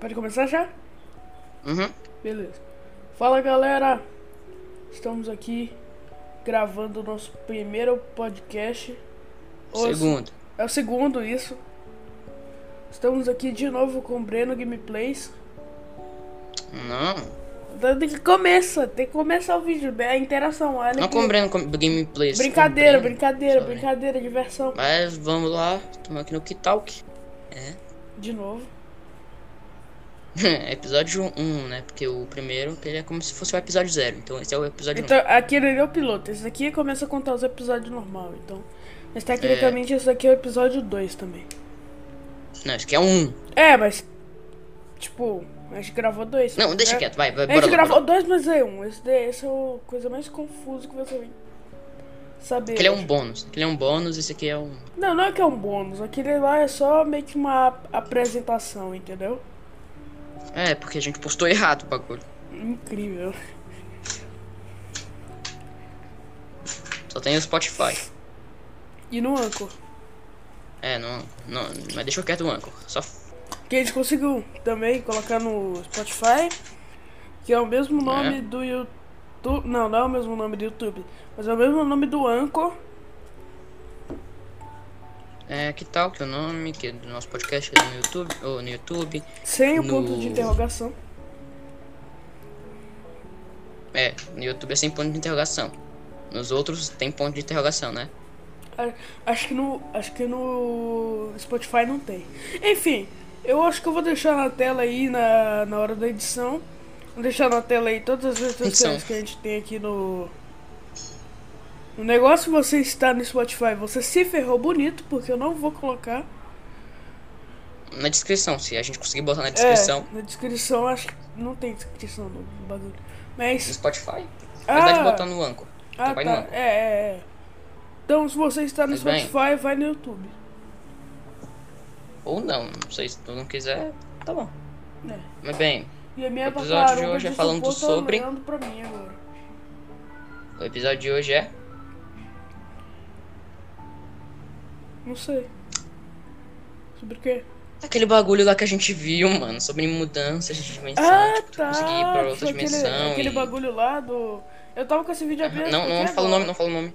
Pode começar já? Uhum. Beleza. Fala galera, estamos aqui gravando o nosso primeiro podcast. Hoje- Segundo. É o segundo, isso. Estamos aqui de novo com o Breno Gameplays. Não. Então Tem que começar, tem que começar o vídeo, a interação. Olha Não aqui. comprando com gameplays. Brincadeira, comprando. brincadeira, brincadeira, diversão. Mas vamos lá. Estamos aqui no Kitalk. É. De novo. episódio 1, né? Porque o primeiro ele é como se fosse o episódio 0. Então esse é o episódio Então, aquele ali é o piloto. Esse aqui começa a contar os episódios normal. Então, mas tecnicamente esse aqui é o episódio 2 também. 1. Não, esse aqui é um. É, mas. Tipo, a gente gravou dois. Não, deixa né? quieto, vai, vai, A bora gente lá, gravou bora lá. dois, mas é um. Esse, daí- esse é a coisa mais confusa que você vai saber. Aquele é um bônus. Aquele é um bônus, esse aqui é um. Não, não é que é um bônus. Aquele lá é só meio que uma ap- apresentação, entendeu? É, porque a gente postou errado o bagulho. Incrível. Só tem o Spotify. E no Anchor. É, não. não mas deixa eu quieto o Anchor. Só. Que a gente conseguiu também colocar no Spotify. Que é o mesmo nome É. do YouTube. Não, não é o mesmo nome do YouTube. Mas é o mesmo nome do Anchor. É, que tal que é o nome que é do nosso podcast é no YouTube. Ou no YouTube. Sem o No- ponto de interrogação. É, no YouTube é sem ponto de interrogação. Nos outros tem ponto de interrogação, né? Acho que no. Acho que no Spotify não tem. Enfim, eu acho que eu vou deixar na tela aí na, na hora da edição. Vou deixar na tela aí todas as redes sociais que a gente tem aqui no. No negócio você está no Spotify, você se ferrou bonito, porque eu não vou colocar. Na descrição, se a gente conseguir botar na descrição. É, na descrição acho que não tem descrição no bagulho. No Mas. Spotify. Mas dá de Ah, botar no Anchor. ah no tá. É, é, é. Então se você está no Mas bem. Spotify, vai no YouTube. Ou não, não sei se tu não quiser, tá bom. É. Mas bem, E a minha O episódio de hoje é falando tá sobre- mim agora. o episódio de hoje é. Não sei. Sobre o quê? Aquele bagulho lá que a gente viu, mano, sobre mudanças de dimensão. Ah, tipo, tá. conseguir ir pra outra aquele, dimensão. aquele e... bagulho lá do. Eu tava com esse vídeo aberto. Não, não aqui fala o nome, não fala o nome.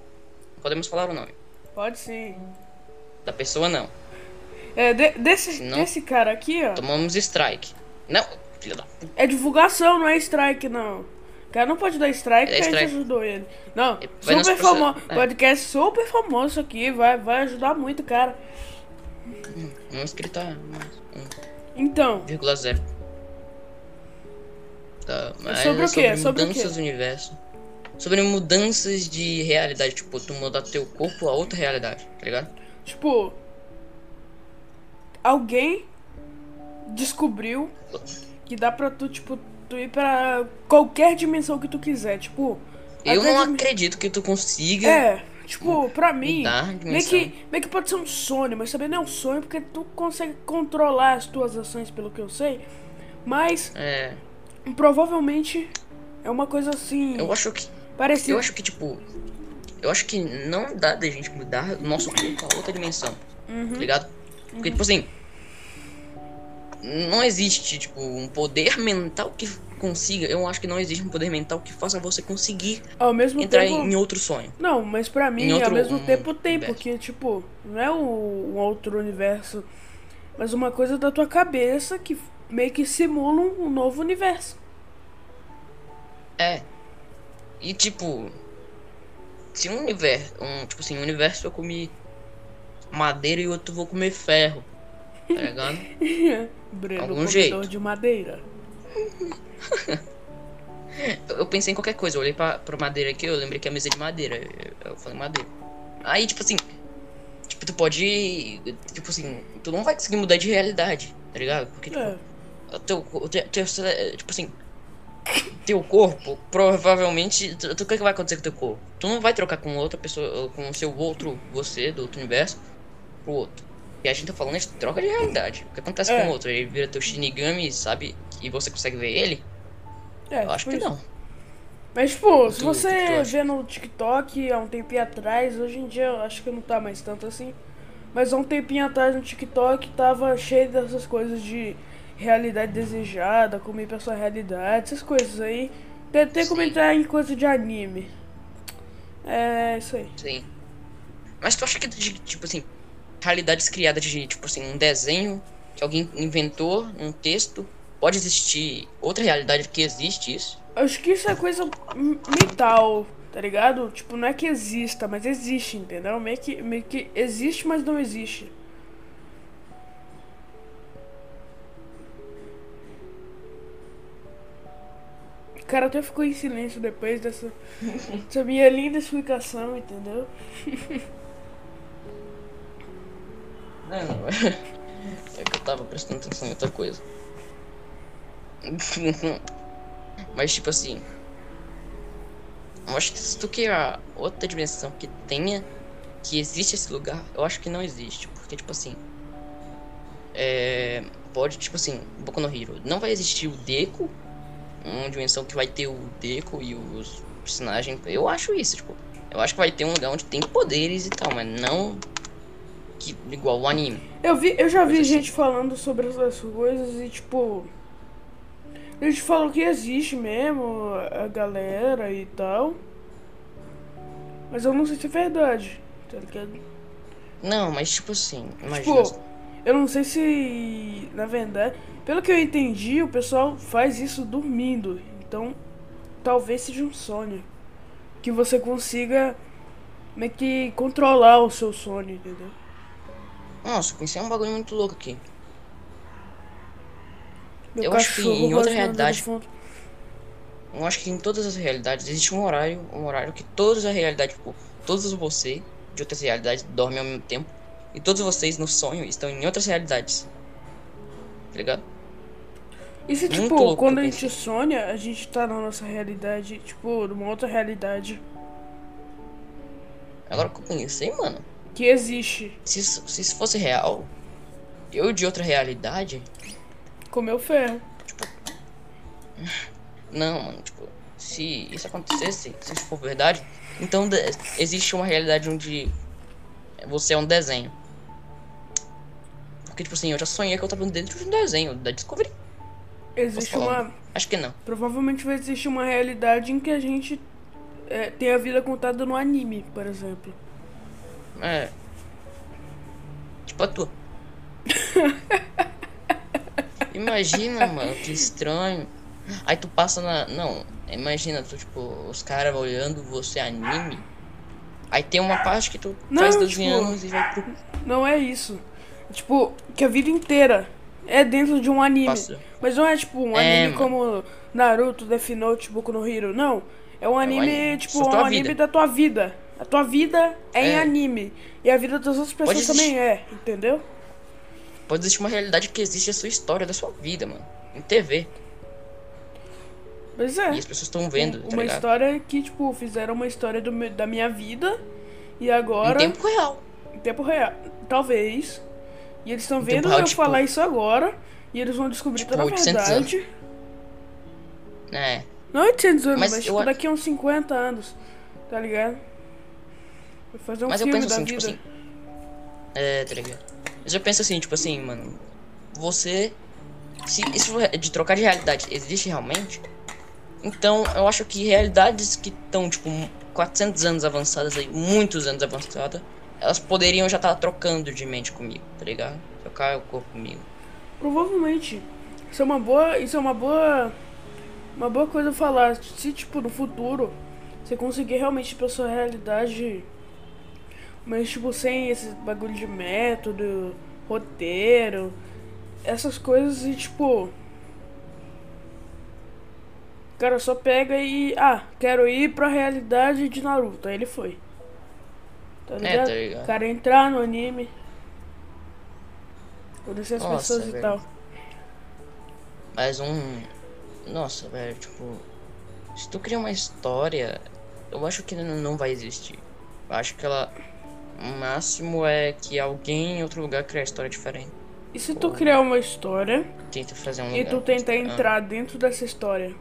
Podemos falar o nome. Pode sim. Da pessoa não. É, de- desse, Não. desse cara aqui, ó. Tomamos strike. Não, filha da. É divulgação, não é strike, não. O cara não pode dar strike É porque a gente strike. ajudou ele. Não, Vai super famoso. é. Podcast super famoso aqui. Vai, vai ajudar muito, cara. Inscrito a Então, 1,0. Tá, mas sobre o quê? Sobre Sobre mudanças do universo. Sobre mudanças de realidade, tipo, tu mudar teu corpo a outra realidade, tá ligado? tipo. Alguém descobriu que dá pra tu, tipo, tu ir pra qualquer dimensão que tu quiser. Tipo. Eu não dim- acredito que tu consiga. É, tipo, pra mim, meio que, meio que pode ser um sonho, mas também não é um sonho porque tu consegue controlar as tuas ações, pelo que eu sei. Mas É, provavelmente é uma coisa assim. eu acho que. parecida. Eu acho que, tipo. Eu acho que não dá da gente mudar o nosso corpo a outra dimensão. Uhum. Tá ligado? Porque, tipo assim. Não existe, tipo, um poder mental que consiga. Eu acho que não existe um poder mental que faça você conseguir Ao mesmo entrar tempo. em outro sonho. Não, mas pra mim, outro ao mesmo um tempo tem, universo. porque, tipo, não é um, um outro universo, mas uma coisa da tua cabeça que meio que simula um, novo universo. É. E tipo. Se um universo. Um, tipo assim, um universo eu comi madeira e outro eu vou comer ferro. Tá ligado? Breno, Algum comedor jeito. de madeira. eu, pensei em qualquer coisa, eu olhei pra, pra madeira aqui, eu lembrei que é mesa de madeira. Eu, falei madeira. Aí, tipo assim. Tipo, tu pode. Tipo assim, tu não vai conseguir mudar de realidade, tá ligado? Porque, tipo, É. teu, teu, teu- tipo assim, teu corpo, provavelmente, tu- tu- o que, que vai acontecer com teu corpo? Tu não vai trocar com outra pessoa, com o seu outro você do outro universo pro outro. E a gente tá falando de troca de realidade. O que acontece É. com o outro? Ele vira teu Shinigami, sabe? E você consegue ver ele? É, Eu acho tipo que isso. não. Mas, tipo, se você vê no TikTok há um tempinho atrás, hoje em dia eu acho que não tá mais tanto assim. Mas há um tempinho atrás no TikTok tava cheio dessas coisas de realidade desejada, como ir pra sua realidade, essas coisas aí. Tentei Sim. comentar em coisa de anime. É isso aí. Sim. Mas tu acha que, tipo assim, realidades criadas de, tipo assim, um desenho que alguém inventou, um texto, pode existir outra realidade que existe isso? Acho que isso é coisa mental, tá ligado? Tipo, não é que exista, mas existe, entendeu? Meio que, meio que existe, mas não existe. O cara até ficou em silêncio depois dessa, dessa minha linda explicação, entendeu? Não, é que eu tava prestando atenção em outra coisa. Mas tipo assim. Eu acho que se tu criar outra dimensão que tenha. Que existe esse lugar, eu acho que não existe. Porque, tipo assim. É. Pode, tipo assim, Boku no Hero. Não vai existir o Deku. Uma dimensão que vai ter o Deku e os personagens. Eu acho isso, tipo. Eu acho que vai ter um lugar onde tem poderes e tal, mas não. Que, igual o anime. Eu vi, eu já vi assim. gente falando sobre essas coisas e tipo. A gente falou que existe mesmo a galera e tal. Mas eu não sei se é verdade, tá ligado? Não, mas tipo assim, imagina. Tipo, eu não sei se. Na verdade. Pelo que eu entendi, o pessoal faz isso dormindo. Então, talvez seja um sonho. Que você consiga meio que controlar o seu sonho, entendeu? Nossa, conheci um bagulho muito louco aqui. Meu Eu acho que em outra realidade-. Eu acho que em todas as realidades existe um horário, um horário que todas as realidades, tipo, todos você de outras realidades dormem ao mesmo tempo. E todos vocês no sonho estão em outras realidades. Tá ligado? E se, tipo, louco quando a gente sonha, a gente tá na nossa realidade, tipo, numa outra realidade Agora que eu pensei, mano, que existe. se isso, se isso fosse real, eu de outra realidade. Comeu ferro. Não, mano, tipo, se isso acontecesse, se isso for verdade, então existe uma realidade onde você é um desenho. Porque, tipo assim, eu já sonhei que eu tava dentro de um desenho da Discovery. Existe uma. Acho que não. Provavelmente vai existir uma realidade em que a gente é, tem a vida contada no anime, por exemplo. É. Tipo a tua. Imagina, mano, que estranho. Aí tu passa na. Não, imagina, tu, tipo, os caras olhando você anime. Aí tem uma parte que tu Não, faz 12 tipo- anos e vai pro. Não é isso. Tipo, que a vida inteira é dentro de um anime. Passa. Mas não é tipo um É, anime mano. como Naruto, Death Note, Boku no Hero. Não. É um anime, anime, tipo, só um anime vida. da tua vida. A tua vida é, em É. anime. E a vida das outras pessoas existir. também é, entendeu? Pode existir uma realidade que existe a sua história da sua vida, mano. Em TV. Mas é. E as pessoas estão vendo, tá uma ligado? história que, tipo, fizeram uma história do meu- da minha vida. E Em agora. tempo real. Em tempo real. Talvez. E eles estão Em vendo real, eu tipo- falar isso agora. E eles vão descobrir tipo, toda a 800 verdade. É. Não 800 anos, Mas mas, eu tipo, a- daqui a uns 50 anos. Tá ligado? Fazer um Mas eu penso assim, vida. tipo assim. É, tá ligado? Mas eu penso assim, tipo assim, mano. Você. Se isso for de trocar de realidade existe realmente. Então eu acho que realidades que estão, tipo, 400 anos avançadas aí, muitos anos avançadas, elas poderiam já estar trocando de mente comigo, tá ligado? Trocar o corpo comigo. Provavelmente. Isso é uma boa. Isso é uma boa. Uma boa coisa falar. Se, tipo, no futuro você conseguir realmente ir pra sua realidade. Mas, tipo, sem esse bagulho de método, roteiro, essas coisas e, tipo. O cara só pega e. Ah, quero ir pra realidade de Naruto. Aí ele foi. Tá ligado? tá ligado. O cara entrar no anime. Conhecer as Nossa, pessoas e velho. tal. Mas um. Nossa, velho, tipo. Se tu cria uma história, eu acho que não vai existir. Eu acho que ela. O máximo é que alguém em outro lugar cria história diferente. E se tu criar uma história Tenta fazer um e lugar. tu tenta Ah, entrar dentro dessa história?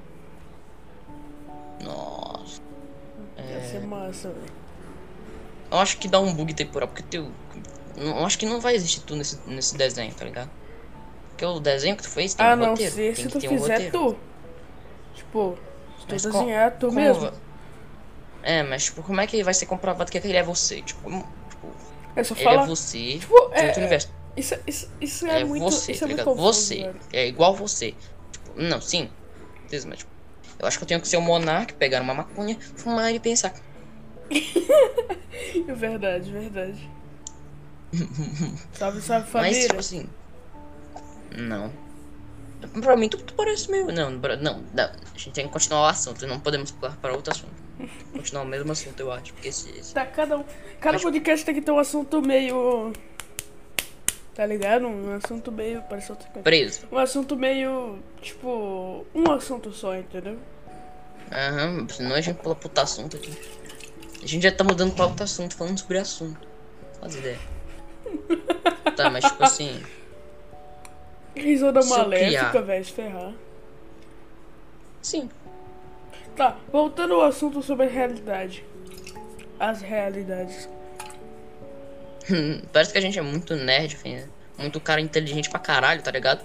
Nossa. Ia ser massa, velho. Eu acho que dá um bug temporal, porque teu. Eu acho que não vai existir tu nesse, nesse desenho, tá ligado? Porque o desenho que tu fez tem Ah, um não, roteiro. se se tu um fizer tu. Tipo, se tu Mas desenhar tu como mesmo. É, mas tipo, como é que vai ser comprovado que aquele é você? Tipo É só ele falar. é você Tipo, é- outro universo. Isso, isso, isso é, É, muito. você, isso tá é muito confuso, você. velho. É igual você. Tipo, não, sim. Beleza, mas, tipo, eu acho que eu tenho que ser um monarca, pegar uma maconha, fumar e pensar. É verdade, verdade. salve, salve Mas, família. tipo assim. Não. Pra mim, tu, tu parece meio. Não, não, não. A gente tem que continuar o assunto, não podemos pular para outro assunto. Continuar o mesmo assunto, eu acho. Porque esse. esse- Tá, cada, um, cada Mas- podcast tem que ter um assunto meio. Tá ligado? Um assunto meio. Parece outra coisa. Preso. Um assunto meio. Tipo. Um assunto só, entendeu? Aham, senão a gente pula pro assunto aqui. A gente já tá mudando pra outro assunto, falando sobre assunto. Faz ideia. Tá, mas tipo assim. Risada Se eu maléfica, velho, se ferrar. Sim. Tá, voltando ao assunto sobre a realidade. As realidades. Parece que a gente é muito nerd, filho. Muito cara inteligente pra caralho, tá ligado?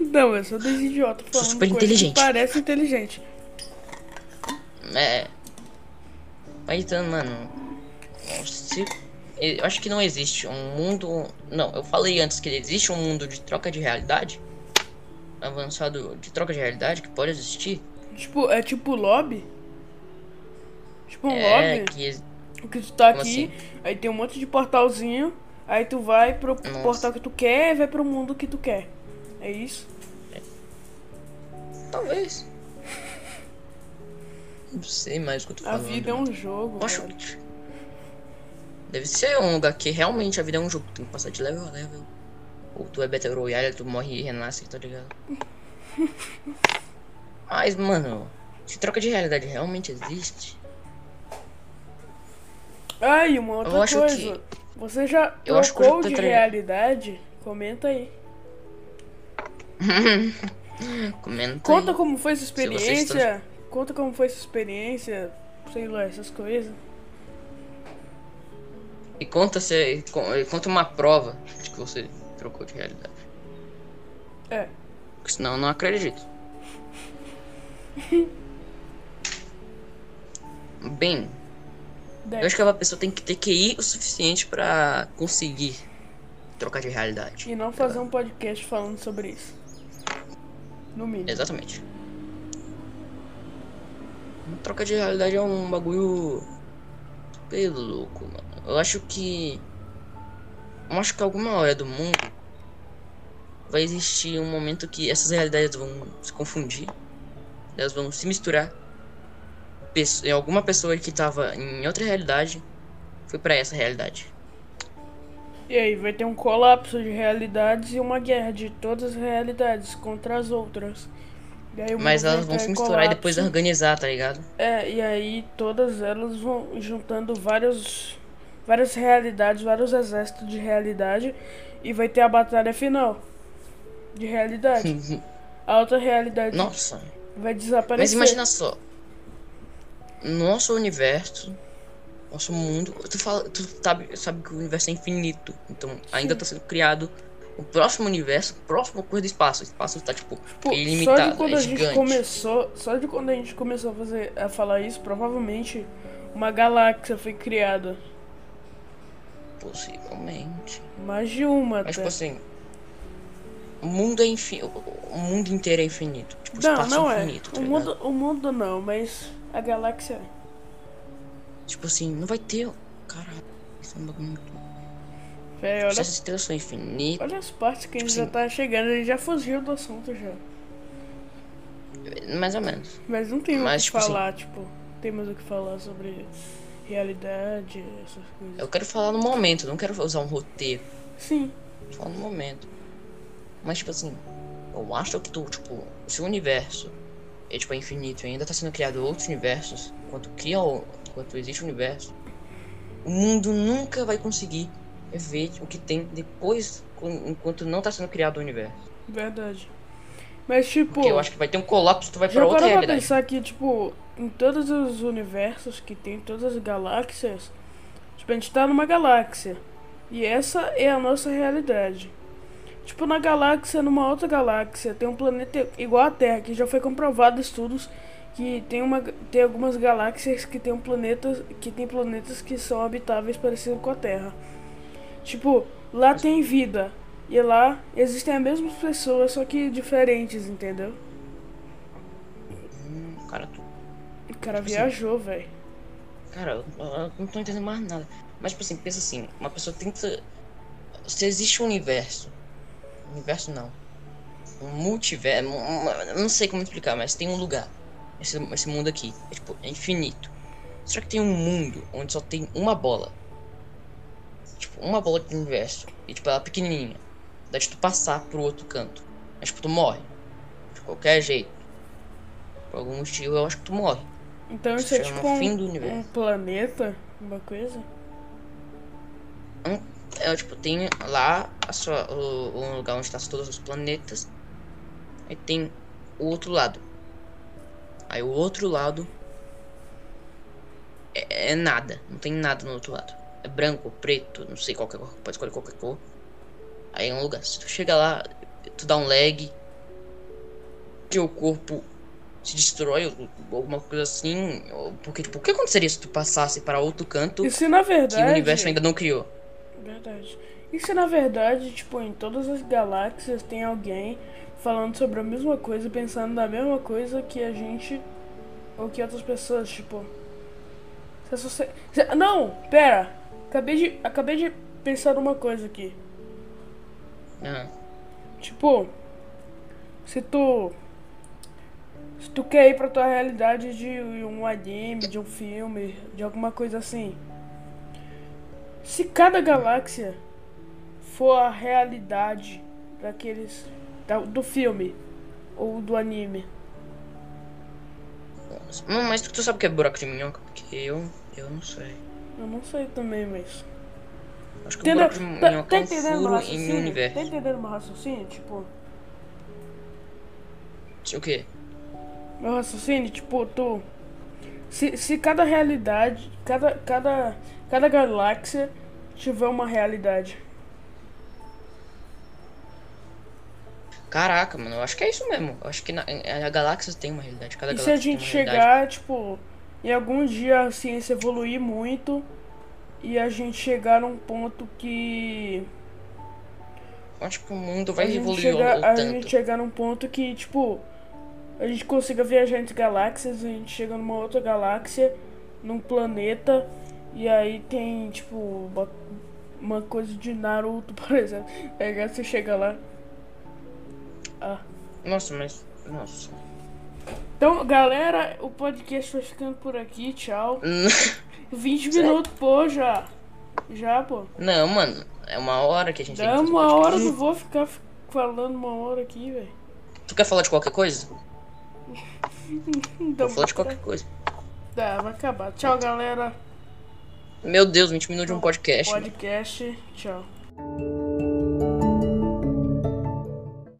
Não, eu sou dois idiotas Sou falando super inteligente. Parece inteligente. É. Mas então, mano. Se, eu acho que não existe um mundo. Não, eu falei antes que existe um mundo de troca de realidade. Avançado de troca de realidade que pode existir. Tipo, é tipo lobby? Tipo um é, lobby? que. Que tu tá Como aqui, assim? aí tem um monte de portalzinho, aí tu vai pro Nossa. portal que tu quer e vai pro mundo que tu quer. É isso? Talvez. Não sei mais o que eu tô A falando. vida é um jogo. Acho cara. Deve ser um lugar que realmente a vida é um jogo. Tem que passar de level a level. Ou tu é Battle Royale, tu morre e renasce, tá ligado? Mas, mano, se troca de realidade realmente existe, e uma outra Eu acho coisa. que- Você já eu trocou de realidade? Comenta aí. comenta Conta aí. como foi vocês experiência. Conta como foi essa experiência. Sei lá, essas coisas. E conta, se, con- conta uma prova de que você trocou de realidade. É. Porque senão eu não acredito. Bem, eu acho que a pessoa tem que ter QI o suficiente pra conseguir trocar de realidade. E não fazer um podcast falando sobre isso. No mínimo. Exatamente. Troca de realidade é um bagulho super louco, mano. Eu acho que. Eu acho que alguma hora do mundo vai existir um momento que essas realidades vão se confundir. Elas vão se misturar. Pesso- alguma pessoa que tava em outra realidade foi pra essa realidade. E aí vai ter um colapso de realidades e uma guerra de todas as realidades contra as outras. Mas elas vão se misturar e depois colapso. organizar, tá ligado? É, e aí todas elas vão juntando vários, várias realidades, vários exércitos de realidade e vai ter a batalha final de realidade. A outra realidade Nossa. Vai desaparecer. Mas imagina só. Nosso universo, nosso mundo. Tu, fala, tu sabe, sabe que o universo é infinito. Então ainda tá sendo criado o próximo universo, próxima coisa do espaço. O espaço tá tipo Pô, só ilimitado, de quando é a gente gigante. começou, só de quando a gente começou a fazer a falar isso, provavelmente uma galáxia foi criada. Possivelmente. Mais de uma Mas até. tipo assim. O mundo é infinito. O mundo inteiro é infinito. Tipo, o não, espaço não é é. infinito. tá O ligado? mundo, o mundo não, mas a galáxia é. Tipo assim, não vai ter. Caralho. Isso é um bagulho muito. Véi, Se olha, essas estrelas são infinitas. olha as partes que a gente Tipo já assim- tá chegando, a gente já fugiu do assunto já. Mais ou menos. Mas não tem Mas, o que tipo assim- falar, tipo, tem mais o que falar sobre realidade, essas coisas. Eu quero falar no momento, não quero usar um roteiro. Sim, Só no momento. Mas, tipo assim, eu acho que tu, tipo, se o universo é, tipo, é infinito e ainda tá sendo criado outros universos, enquanto cria o, enquanto existe o universo, o mundo nunca vai conseguir ver o que tem depois, enquanto não tá sendo criado o universo. verdade. Mas tipo, Porque eu acho que vai ter um colapso, tu vai pra outra realidade. pensar que, tipo, em todos os universos que tem, todas as galáxias, tipo, a gente tá numa galáxia. E essa é a nossa realidade. Tipo, na galáxia, numa outra galáxia, tem um planeta igual a Terra, que já foi comprovado estudos que tem uma tem algumas galáxias que tem planetas que tem planetas que são habitáveis parecidos com a Terra. Tipo, lá tem vida e lá existem as mesmas pessoas, só que diferentes, entendeu? Hum, cara, tu- O cara Tipo assim, viajou, velho. cara, eu, eu não tô entendendo mais nada. Mas, tipo assim, pensa assim, uma pessoa tenta. Se existe um universo. Universo não. Um multiverso. um- um- não sei como explicar, mas tem um lugar. Esse, esse mundo aqui. É tipo, é infinito. Será que tem um mundo onde só tem uma bola? Tipo, uma bola de universo. E tipo, ela é pequenininha. Dá de tu passar pro outro canto. Mas tipo, tu morre. De qualquer jeito. Por algum motivo, eu acho que tu morre. Então isso é tipo um, fim do universo. um planeta, uma coisa. É, tipo, tem lá a sua, o, o lugar onde tá todos os planetas. Aí tem o outro lado. Aí o outro lado é, é nada. Não tem nada no outro lado. É branco, preto, não sei qualquer cor. Pode escolher qualquer cor. Aí é um lugar. Se tu chega lá, tu dá um lag. Teu corpo se destrói, alguma coisa assim. Porque, tipo, o que aconteceria se tu passasse para outro canto E se na que verdade. o universo ainda não criou? Verdade. E se na verdade, tipo, em todas as galáxias tem alguém falando sobre a mesma coisa, pensando na mesma coisa que a gente ou que outras pessoas, tipo. Se se- Não, pera! Acabei de. Acabei de pensar numa coisa aqui. Ah. Tipo, se tu. Se tu quer ir pra tua realidade de um anime, de um filme, de alguma coisa assim. Se cada galáxia for a realidade daqueles. da- do filme ou do anime. Não, mas tu, sabe o que é buraco de minhoca? Porque eu, eu não sei. Eu não sei também, mas. Acho que Entendeu? o buraco de Tá, minhoca tá é um furo em um raciocínio? universo. Tá entendendo meu raciocínio? Tipo. O quê? Meu raciocínio, tipo, tu. Se, se cada realidade, cada, cada, cada galáxia tiver uma realidade. Caraca, mano, eu acho que é isso mesmo. Eu acho que na, a galáxia tem uma realidade. Cada E se a gente realidade. chegar, tipo, e algum dia a ciência evoluir muito e a gente chegar num ponto que. Acho que o mundo vai evoluir chegar, a tanto. gente chegar num ponto que, tipo, a gente consiga viajar entre galáxias, a gente chega numa outra galáxia, num planeta, e aí tem, tipo, uma, coisa de Naruto, por exemplo. Aí você chega lá. Ah. Nossa, mas. Nossa. Então, galera, o podcast vai ficando por aqui, tchau. 20 Sério? minutos, pô, já. Já, pô. Não, mano. É uma hora que a gente tem Dá que fazer uma hora, não vou ficar falando uma hora aqui, velho. Tu quer falar de qualquer coisa? Então, Vou falar de qualquer coisa. Tá, vai acabar. Tchau, galera. Meu Deus, 20 minutos de um podcast. mano. Podcast, tchau.